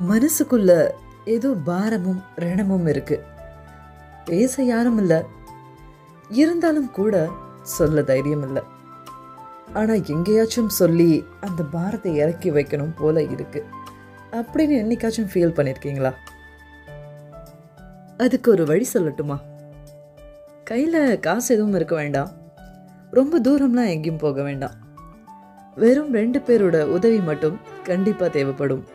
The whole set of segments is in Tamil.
மனசுக்குள்ள ஏதோ பாரமும் ரணமும் இருக்கு. பேச யாரும் இல்லை. இருந்தாலும் கூட சொல்ல தைரியம் இல்லை. ஆனால் எங்கேயாச்சும் சொல்லி அந்த பாரத்தை இறக்கி வைக்கணும் போல இருக்கு. அப்படின்னு என்னைக்காச்சும் ஃபீல் பண்ணியிருக்கீங்களா அதுக்கு ஒரு வழி சொல்லட்டுமா? கையில் காசு எதுவும் இருக்க வேண்டாம். ரொம்ப தூரம்லாம் எங்கேயும் போக வேண்டாம். வெறும் ரெண்டு பேரோட உதவி மட்டும் கண்டிப்பாக தேவைப்படும்.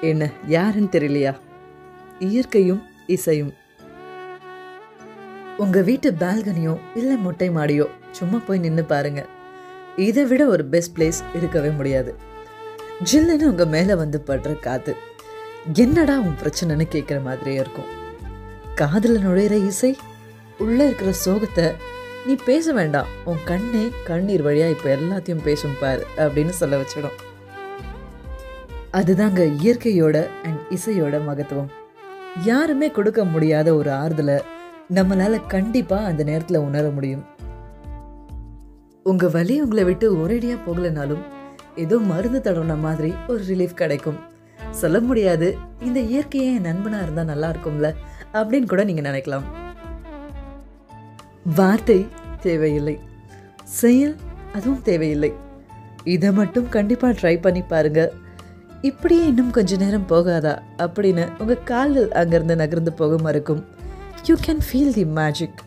என்ன யாருன்னு தெரியலையா? இயற்கையும் இசையும். உங்க வீட்டு பால்கனியோ இல்லை மொட்டை மாடியோ சும்மா போய் நின்று பாருங்க. இதை விட ஒரு பெஸ்ட் பிளேஸ் இருக்கவே முடியாது. ஜில்லுன்னு உங்க மேலே வந்து படுற காத்து. என்னடா உன் பிரச்சனைன்னு கேட்குற மாதிரியே இருக்கும். காதில் நுழையிற இசை உள்ள இருக்கிற சோகத்தை நீ பேச வேண்டாம். உன் கண்ணே கண்ணீர் வழியா இப்போ எல்லாத்தையும் பேசும் பாரு அப்படின்னு சொல்ல வச்சிடும். அதுதாங்க இயற்கையோட அண்ட் இசையோட மகத்துவம். யாருமே கொடுக்க முடியாத ஒரு ஆறுதலை நம்மளால கண்டிப்பா அந்த நேரத்துல உணர முடியும். உங்க வலி உங்களை விட்டு ஒரேடியா போகலைனாலும் ஏதோ மருந்து தடவுன மாதிரி ஒரு ரிலீஃப் கிடைக்கும். சொல்ல முடியாது இந்த இயற்கையே என் நண்பனா இருந்தா நல்லா இருக்கும்ல அப்படின்னு கூட நீங்க நினைக்கலாம். வார்த்தை தேவையில்லை. செயல் அதுவும் தேவையில்லை. இதை மட்டும் கண்டிப்பா ட்ரை பண்ணி பாருங்க. இப்படியே இன்னும் கொஞ்ச நேரம் போகாதா அப்படின்னு உங்கள் கால்கள் அங்கேருந்து நகர்ந்து போக மறுக்கும் you can feel the magic